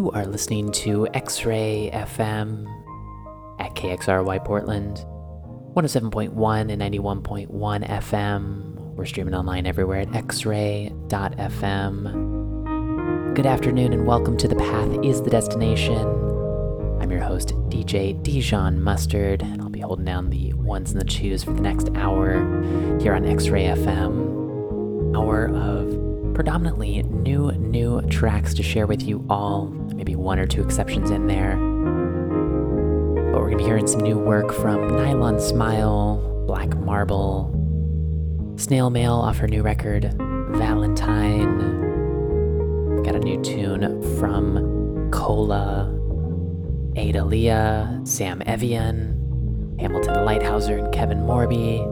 You are listening to X Ray FM at KXRY Portland, 107.1 and 91.1 FM. We're streaming online everywhere at xray.fm. Good afternoon and welcome to The Path is the Destination. I'm your host, DJ Dijon Mustard, and I'll be holding down the ones and the twos for the next hour here on X Ray FM. Hour of predominantly new, new tracks to share with you all. Maybe one or two exceptions in there. But we're going to be hearing some new work from Nylon Smile, Black Marble, Snail Mail off her new record, Valentine. Got a new tune from Cola, Ada Leah, Sam Evian, Hamilton Leithauser and Kevin Morby,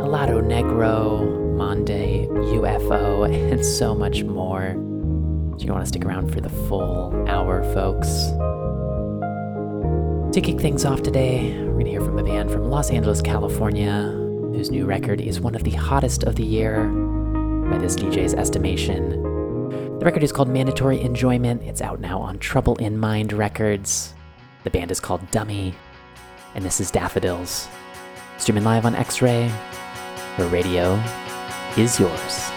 Helado Negro, Monde, UFO, and so much more. So you're gonna wanna stick around for the full hour, folks. To kick things off today, we're gonna hear from a band from Los Angeles, California, whose new record is one of the hottest of the year by this DJ's estimation. The record is called Mandatory Enjoyment. It's out now on Trouble in Mind Records. The band is called Dummy, and this is Daffodils. Streaming live on X Ray, where radio is yours.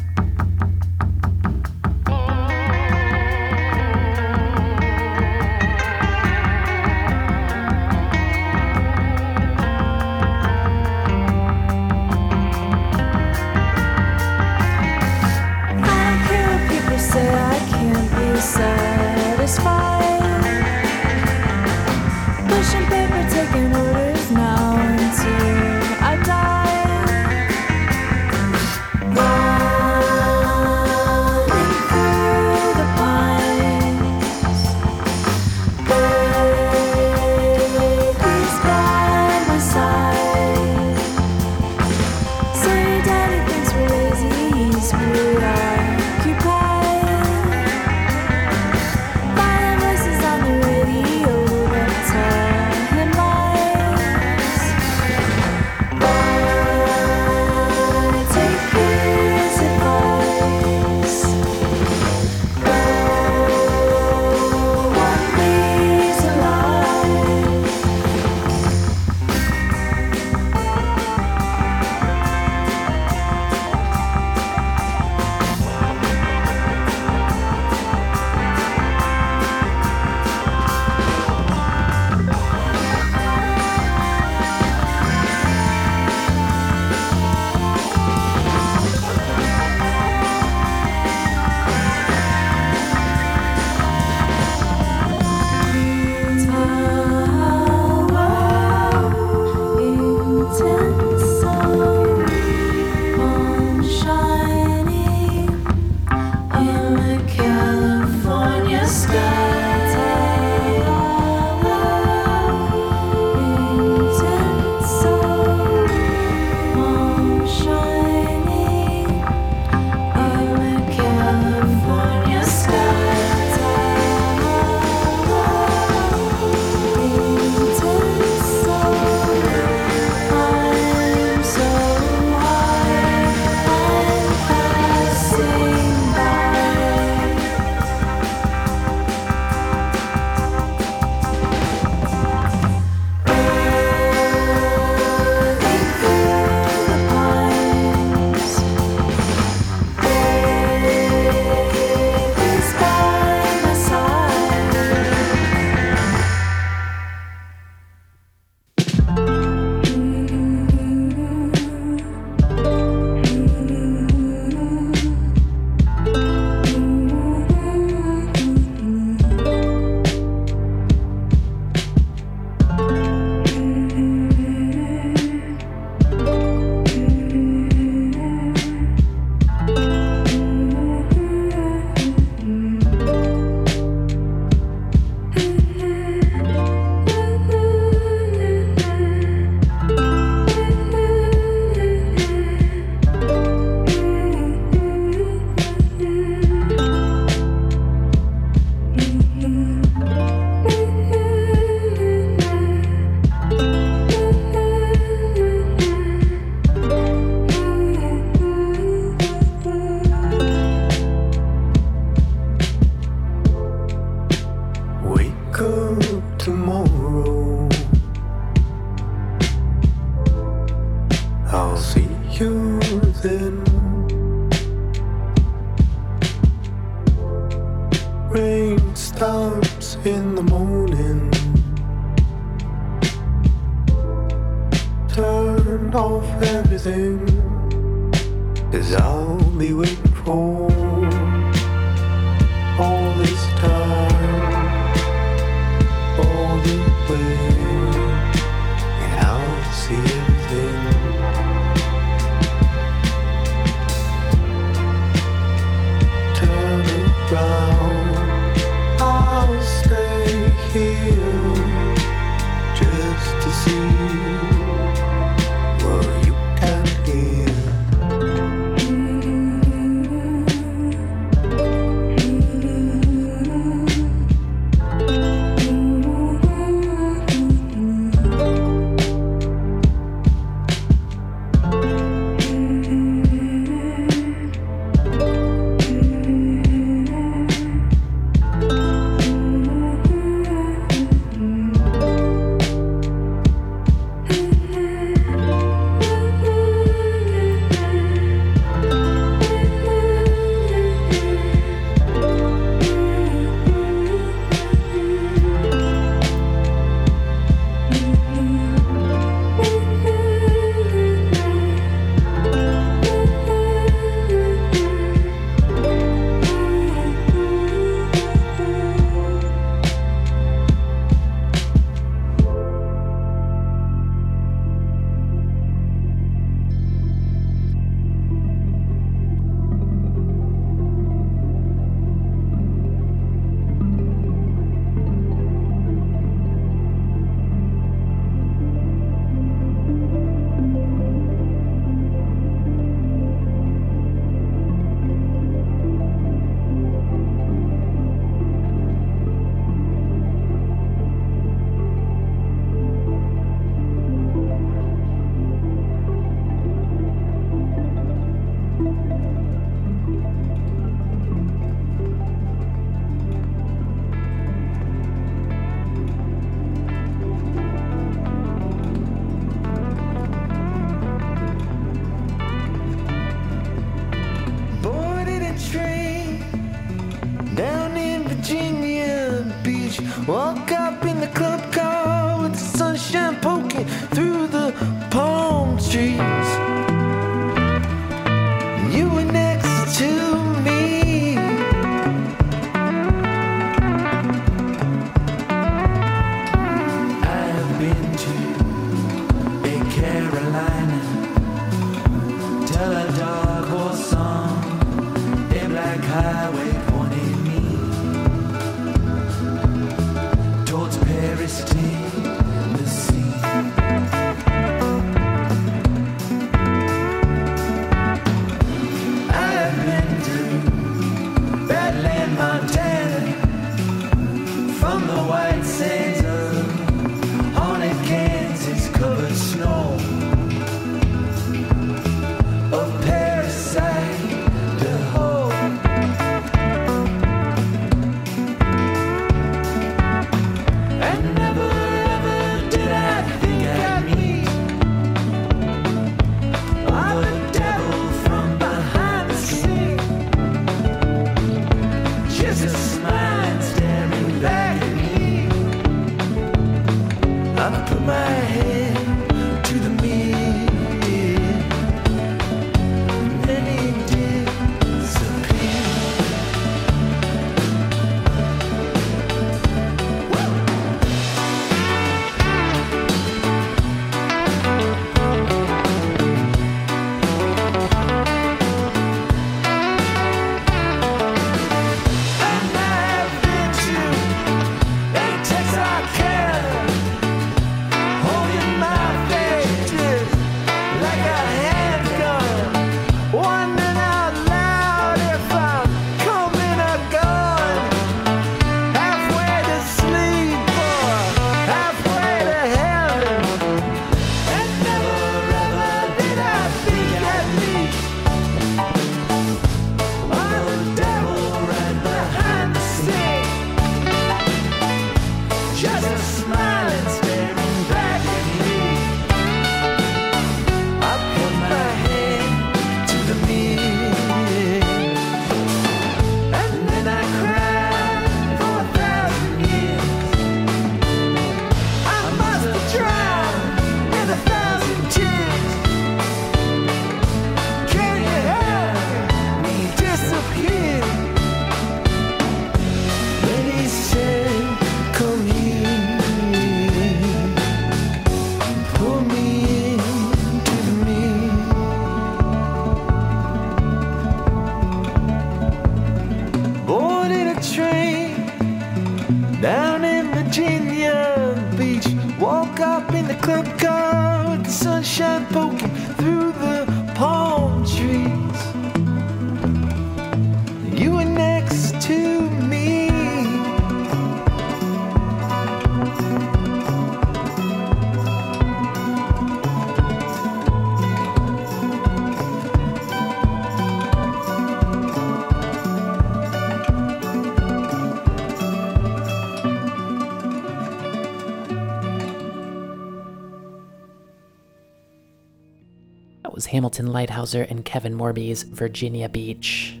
Leithauser and Kevin Morby's Virginia Beach.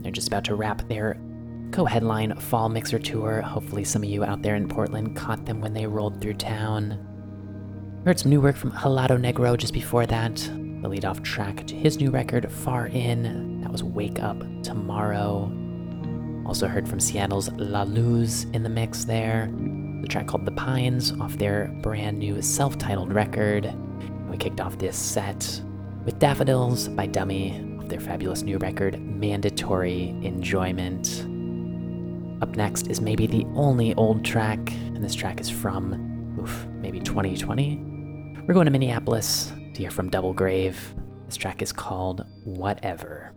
They're just about to wrap their co headline Fall Mixer Tour. Hopefully, some of you out there in Portland caught them when they rolled through town. Heard some new work from Helado Negro just before that. The lead off track to his new record, Far In. That was Wake Up Tomorrow. Also heard from Seattle's La Luz in the mix there. The track called The Pines off their brand new self titled record. We kicked off this set with Daffodils by Dummy off their fabulous new record, Mandatory Enjoyment. Up next is maybe the only old track, and this track is from, oof, maybe 2020. We're going to Minneapolis to hear from Double Grave. This track is called Whatever.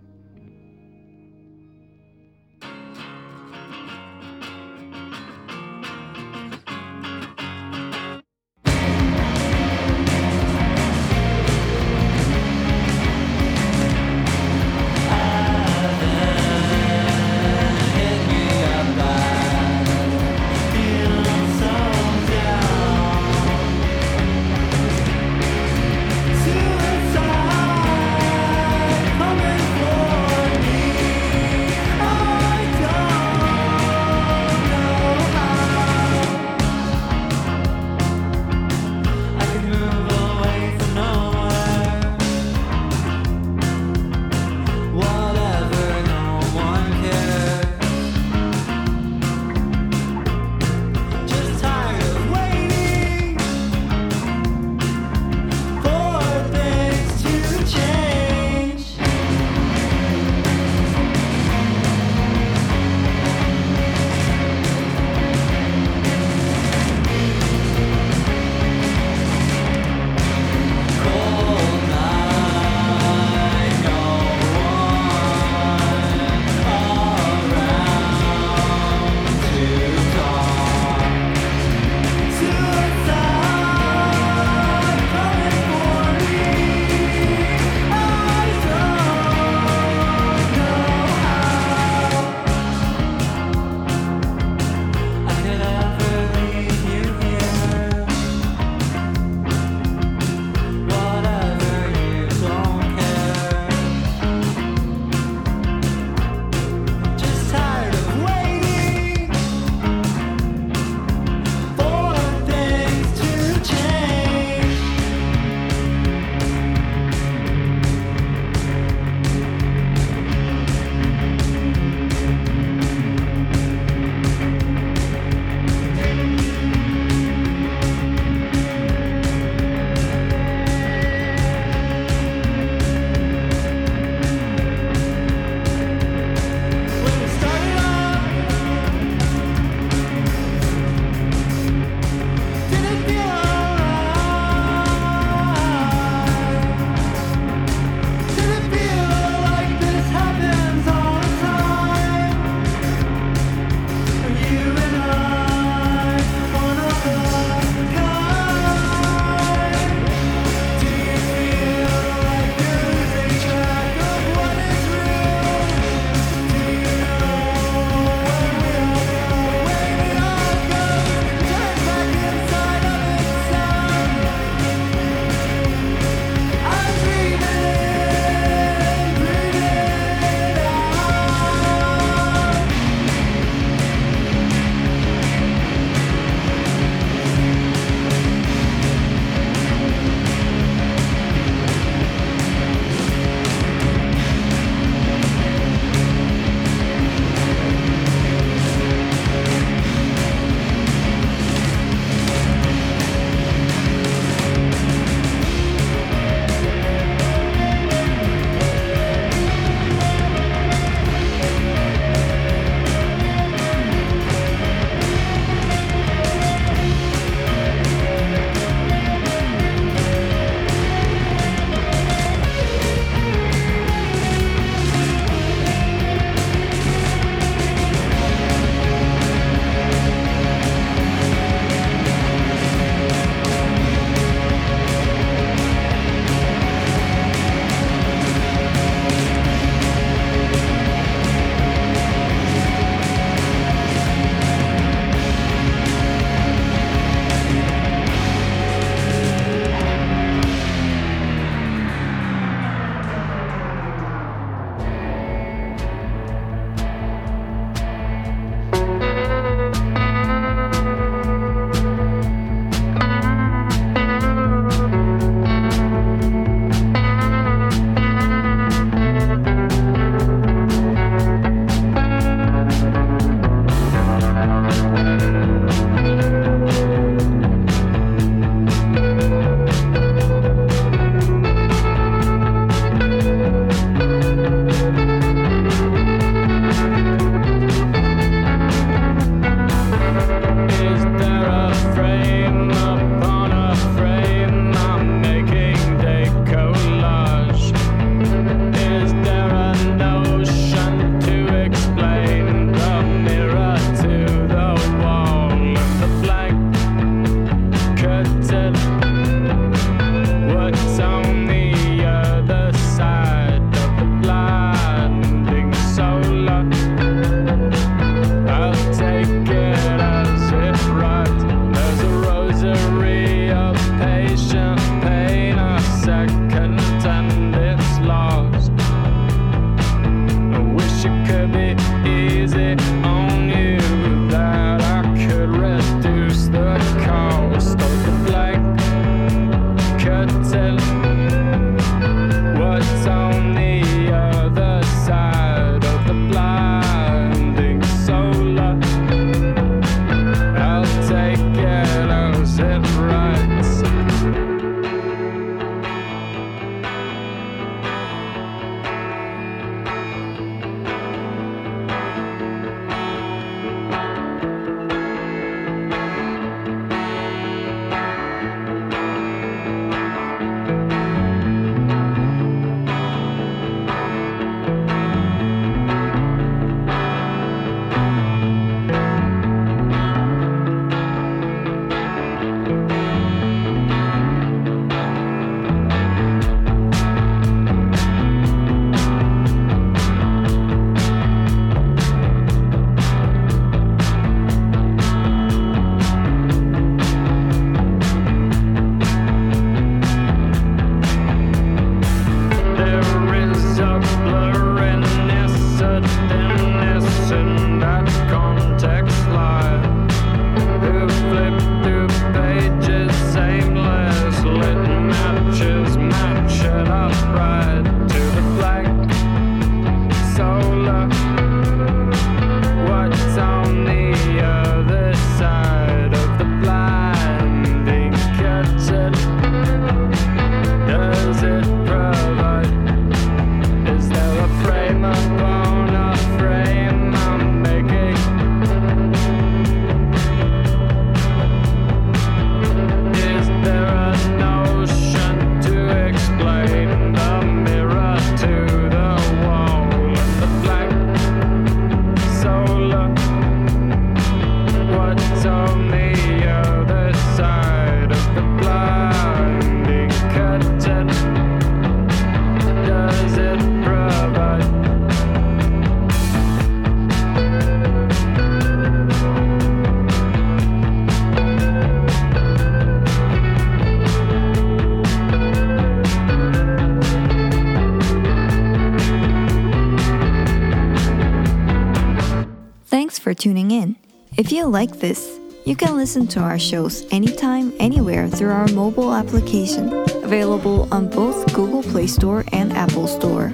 Tuning in. If you like this, you can listen to our shows anytime, anywhere through our mobile application, available on both Google Play Store and Apple Store.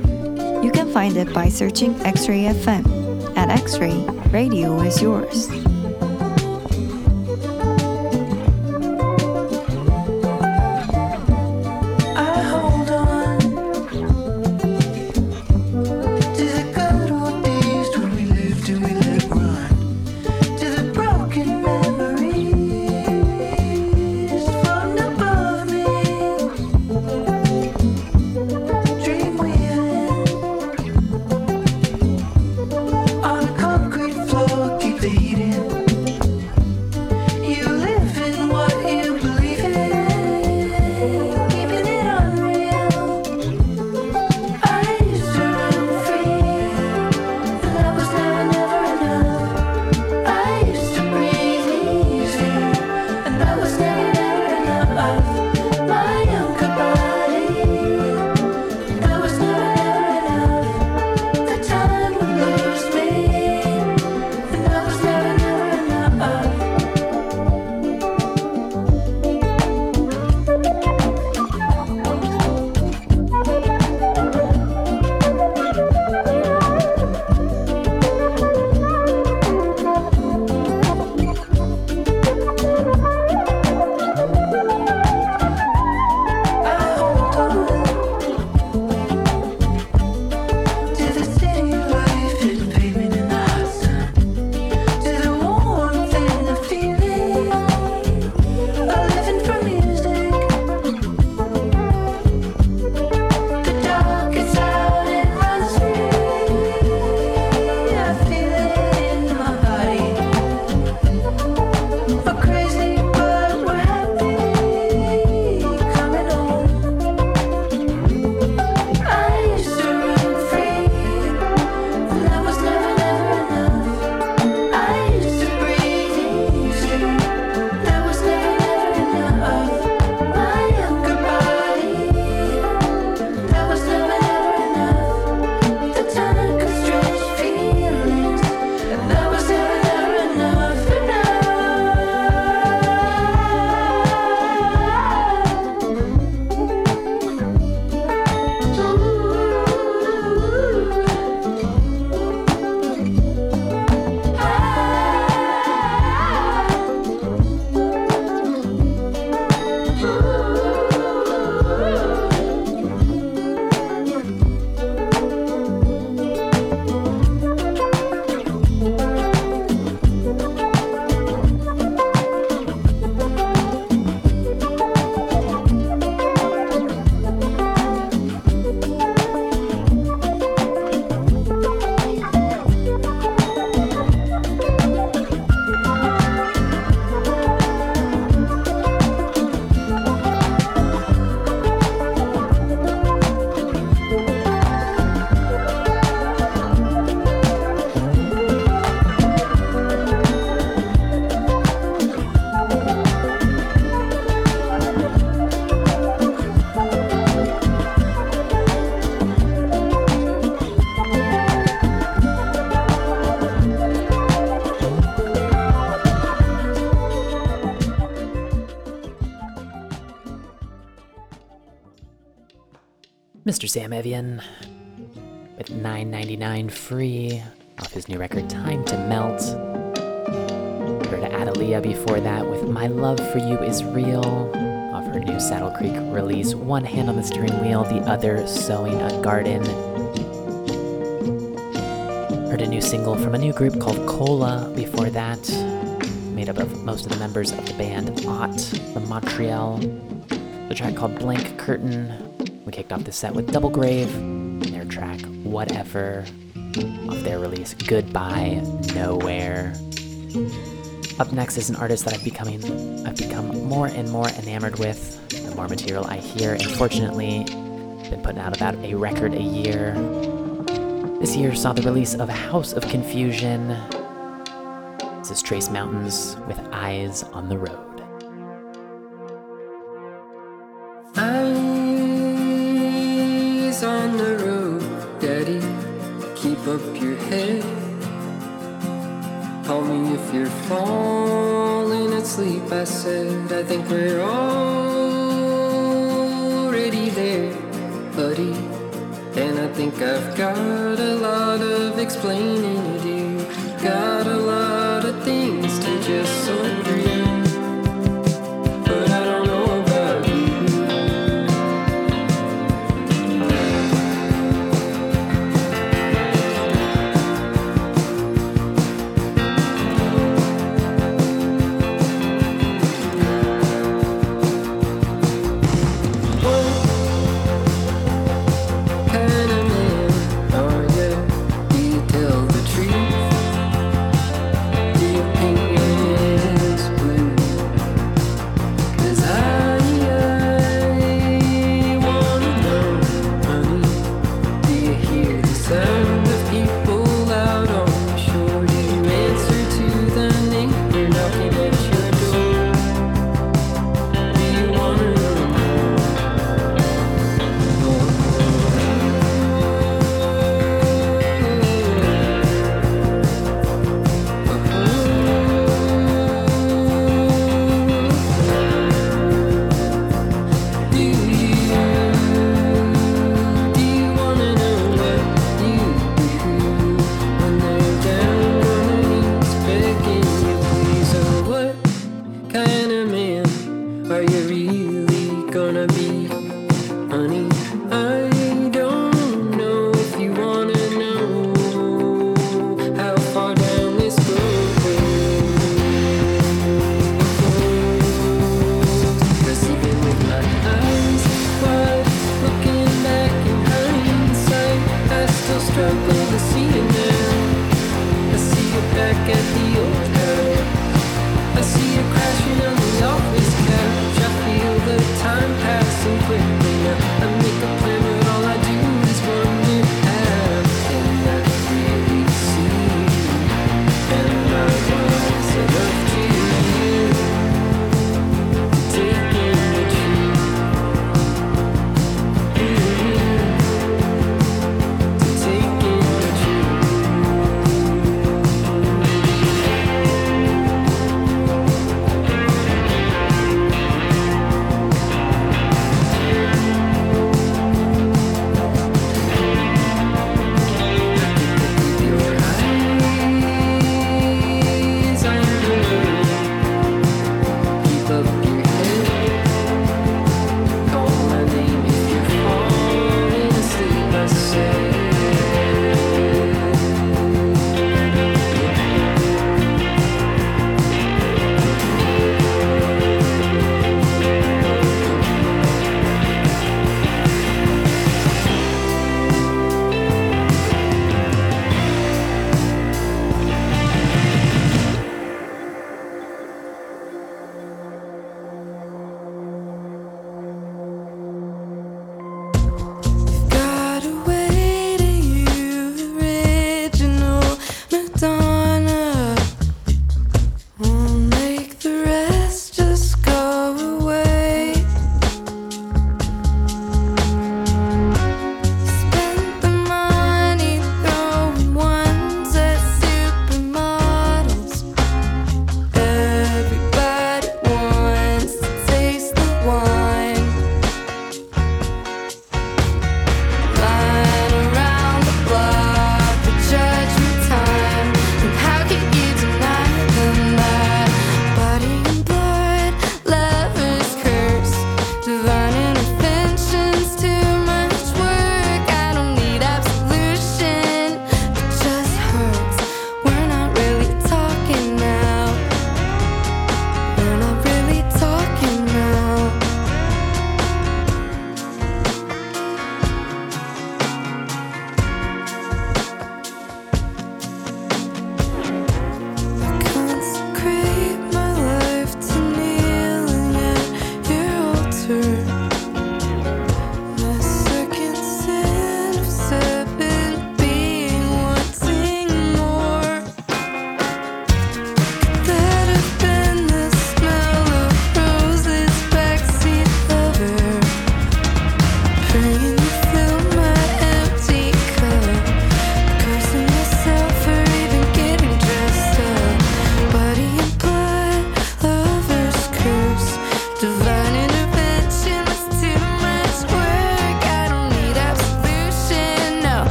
You can find it by searching X Ray FM. At X Ray, radio is yours. Mr. Sam Evian with 9.99 free off his new record Time to Melt. Heard Adelia before that with My Love for You Is Real off her new Saddle Creek release One Hand on the Steering Wheel, the other Sowing a Garden. Heard a new single from a new group called Cola before that, made up of most of the members of the band Ought the Montreal. The track called Blank Curtain. Kicked off the set with Double Grave and their track Whatever off their release Goodbye Nowhere. Up next is an artist that I've becoming I've become more and more enamored with. The more material I hear, and fortunately, been putting out about a record a year. This year saw the release of House of Confusion. This is Trace Mountains with Eyes on the Road. lesson. I think we're already there, buddy. And I think I've got a lot of explaining.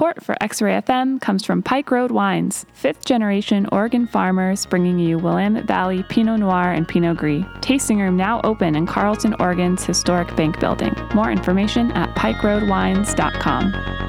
Support for X Ray FM comes from Pike Road Wines, fifth generation Oregon farmers bringing you Willamette Valley Pinot Noir and Pinot Gris. Tasting room now open in Carlton, Oregon's historic bank building. More information at pikeroadwines.com.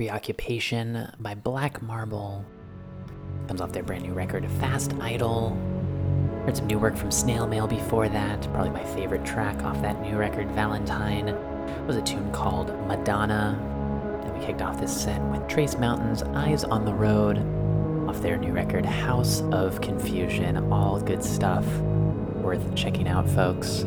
Preoccupation by Black Marble. Comes off their brand new record, Fast Idol. Heard some new work from Snail Mail before that. Probably my favorite track off that new record, Valentine, was a tune called Madonna. And we kicked off this set with Trace Mountains Eyes on the Road off their new record, House of Confusion. All good stuff worth checking out, folks.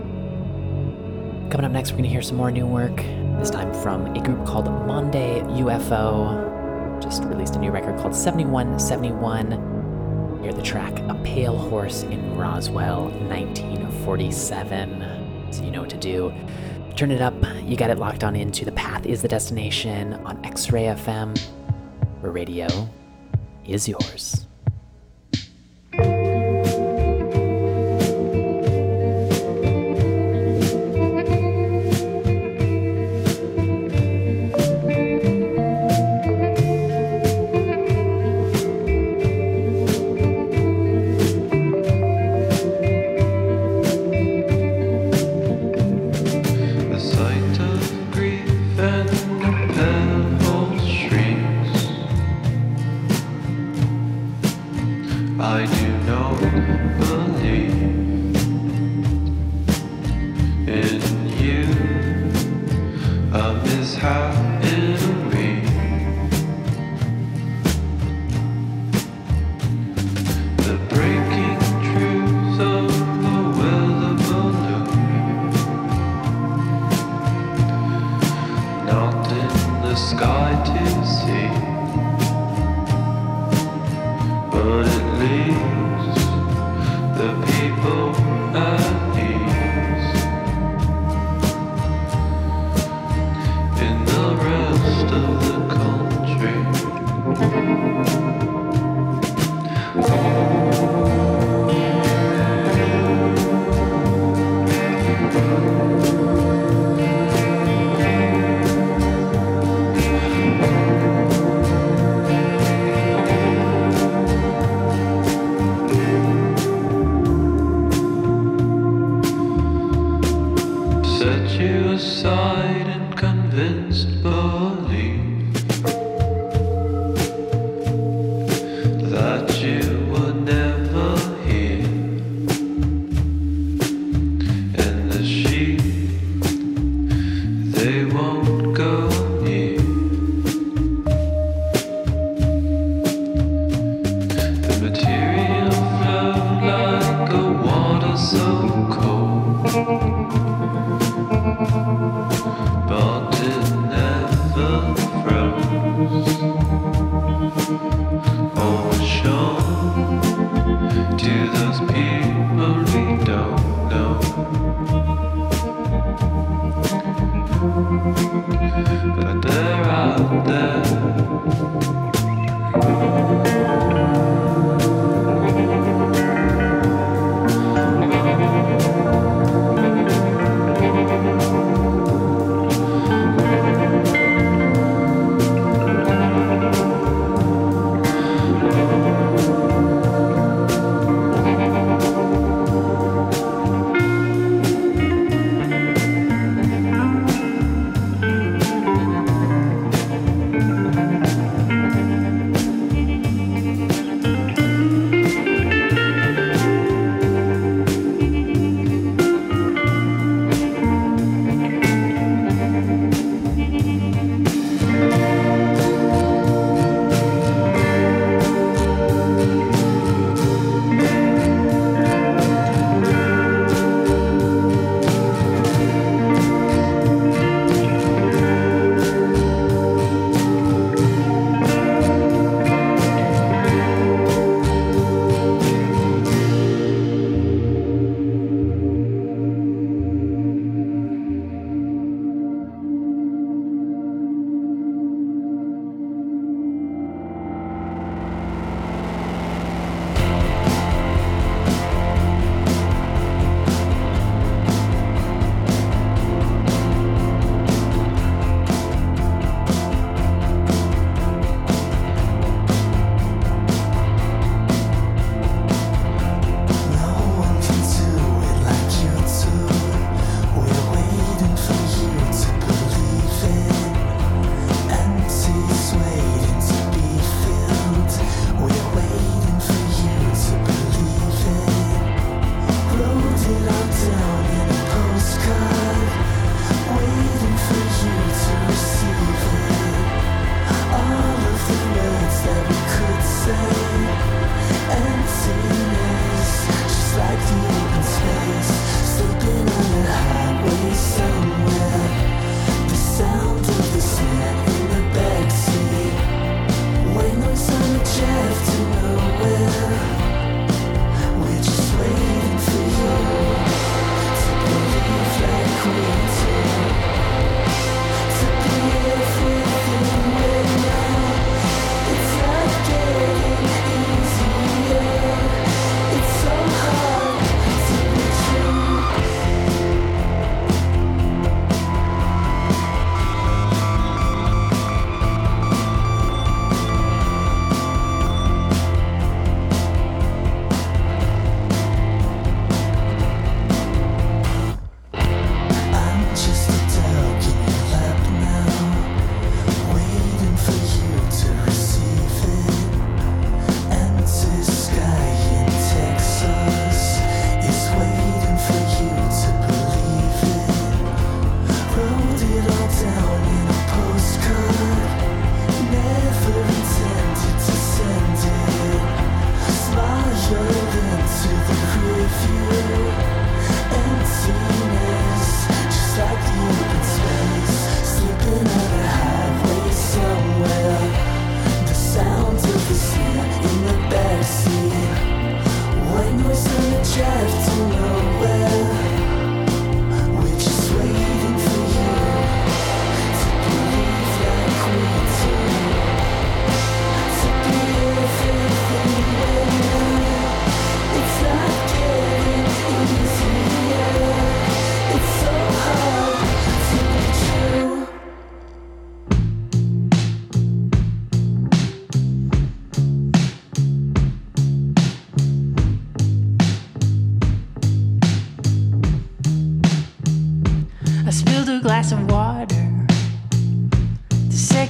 Coming up next, we're going to hear some more new work this time from a group called Monde UFO. Just released a new record called 7171. Hear the track A Pale Horse in Roswell, 1947. So you know what to do. Turn it up. You got it locked on into The Path is the Destination on X Ray FM, where radio is yours.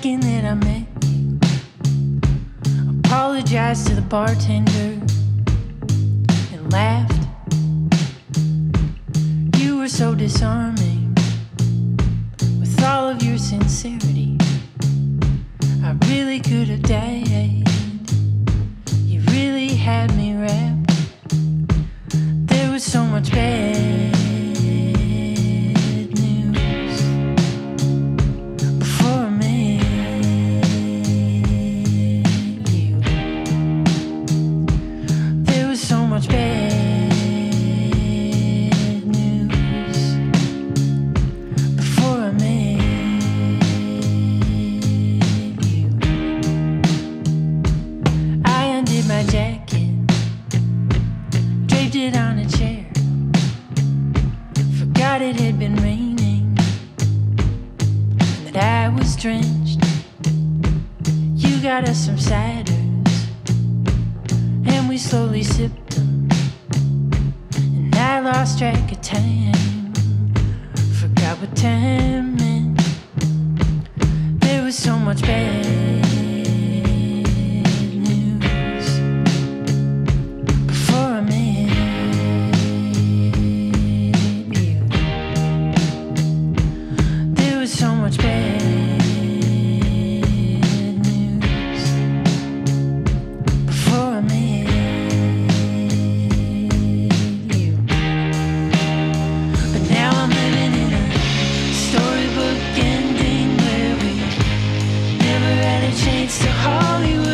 that I met. Apologized to the bartender and laughed. You were so disarming with all of your sincerity. I really could have died. You really had me wrapped. There was so much bad. chains to Hollywood.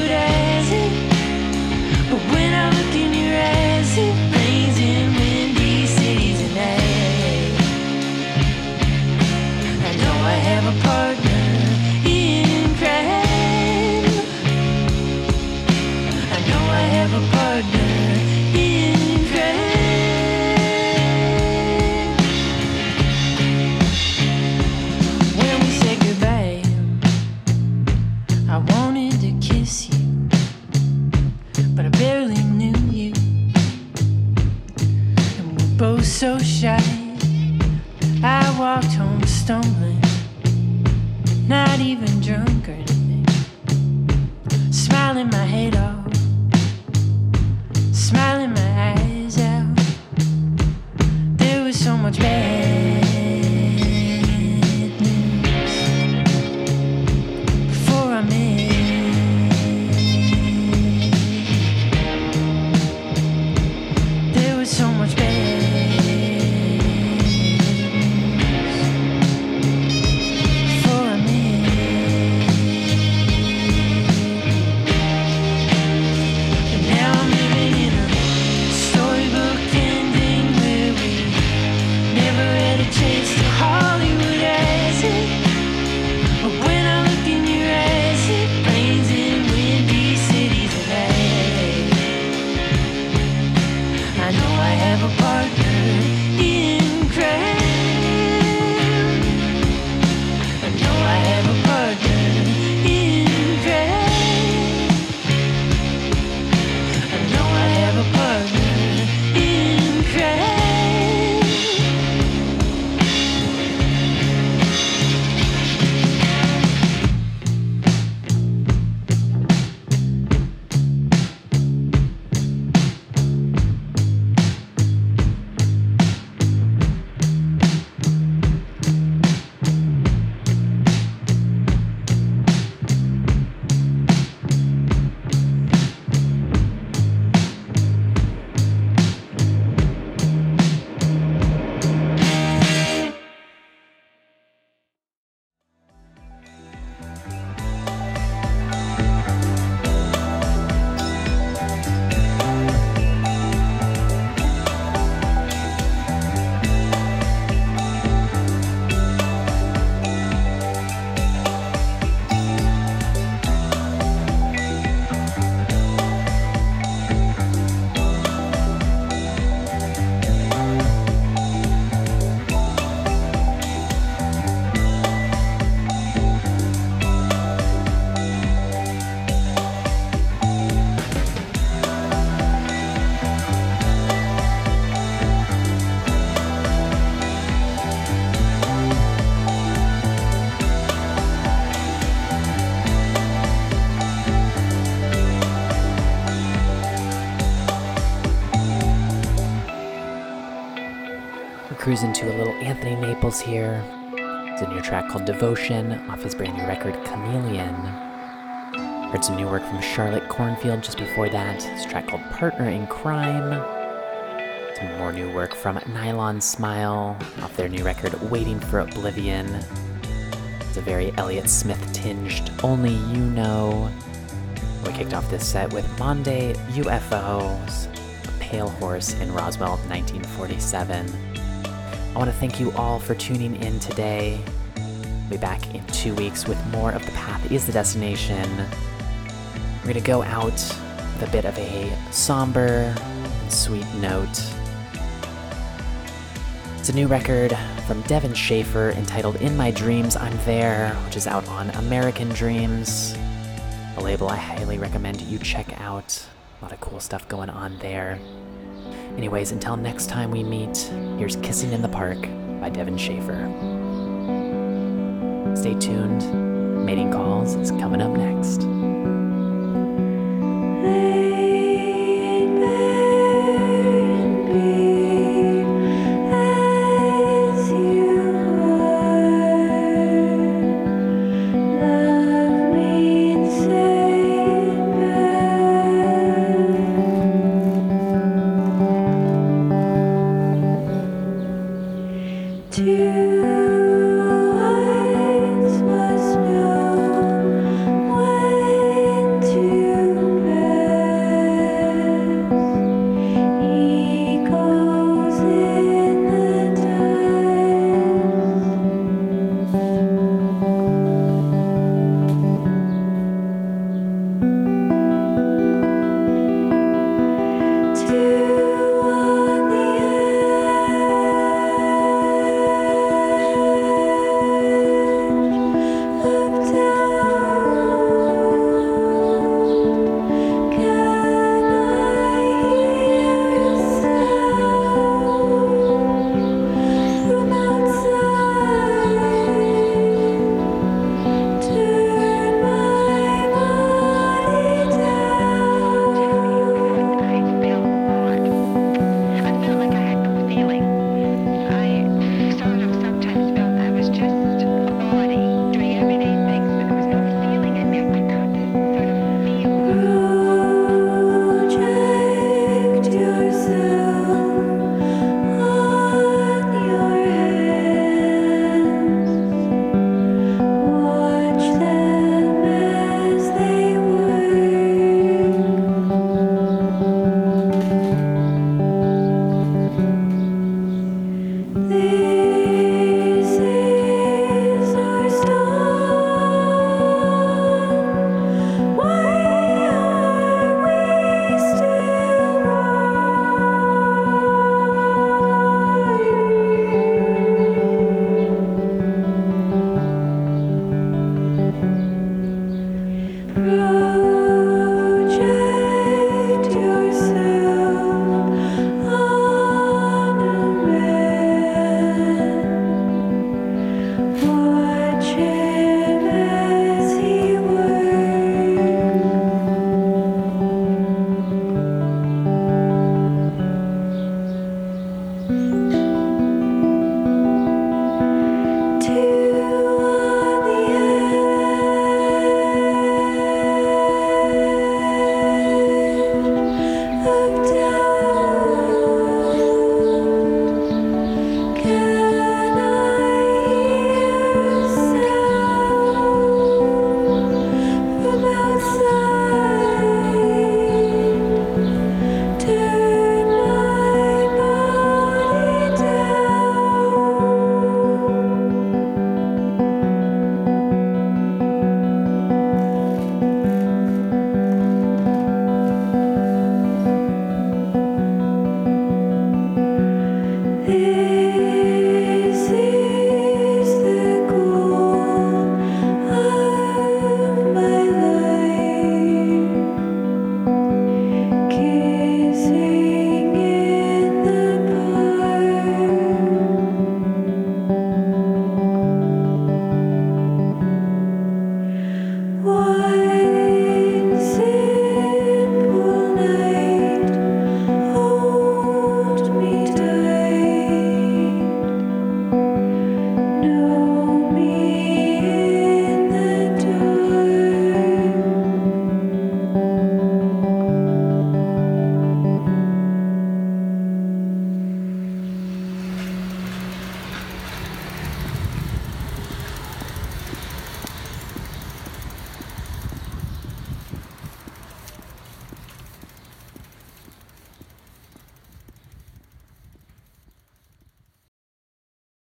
We're cruising to a little Anthony Naples here. It's a new track called Devotion off his brand new record Chameleon. Heard some new work from Charlotte Cornfield just before that. This track called Partner in Crime. Some more new work from Nylon Smile off their new record Waiting for Oblivion. It's a very Elliott Smith tinged Only You Know. We kicked off this set with Monde UFOs, a pale horse in Roswell 1947. I want to thank you all for tuning in today. We'll be back in two weeks with more of The Path is the Destination. We're going to go out with a bit of a somber sweet note. It's a new record from Devin Shaffer entitled In My Dreams I'm There, which is out on American Dreams, a label I highly recommend you check out. A lot of cool stuff going on there. Anyways, until next time we meet, here's Kissing in the Park by Devin Shaffer. Stay tuned. Mating Calls is coming up next.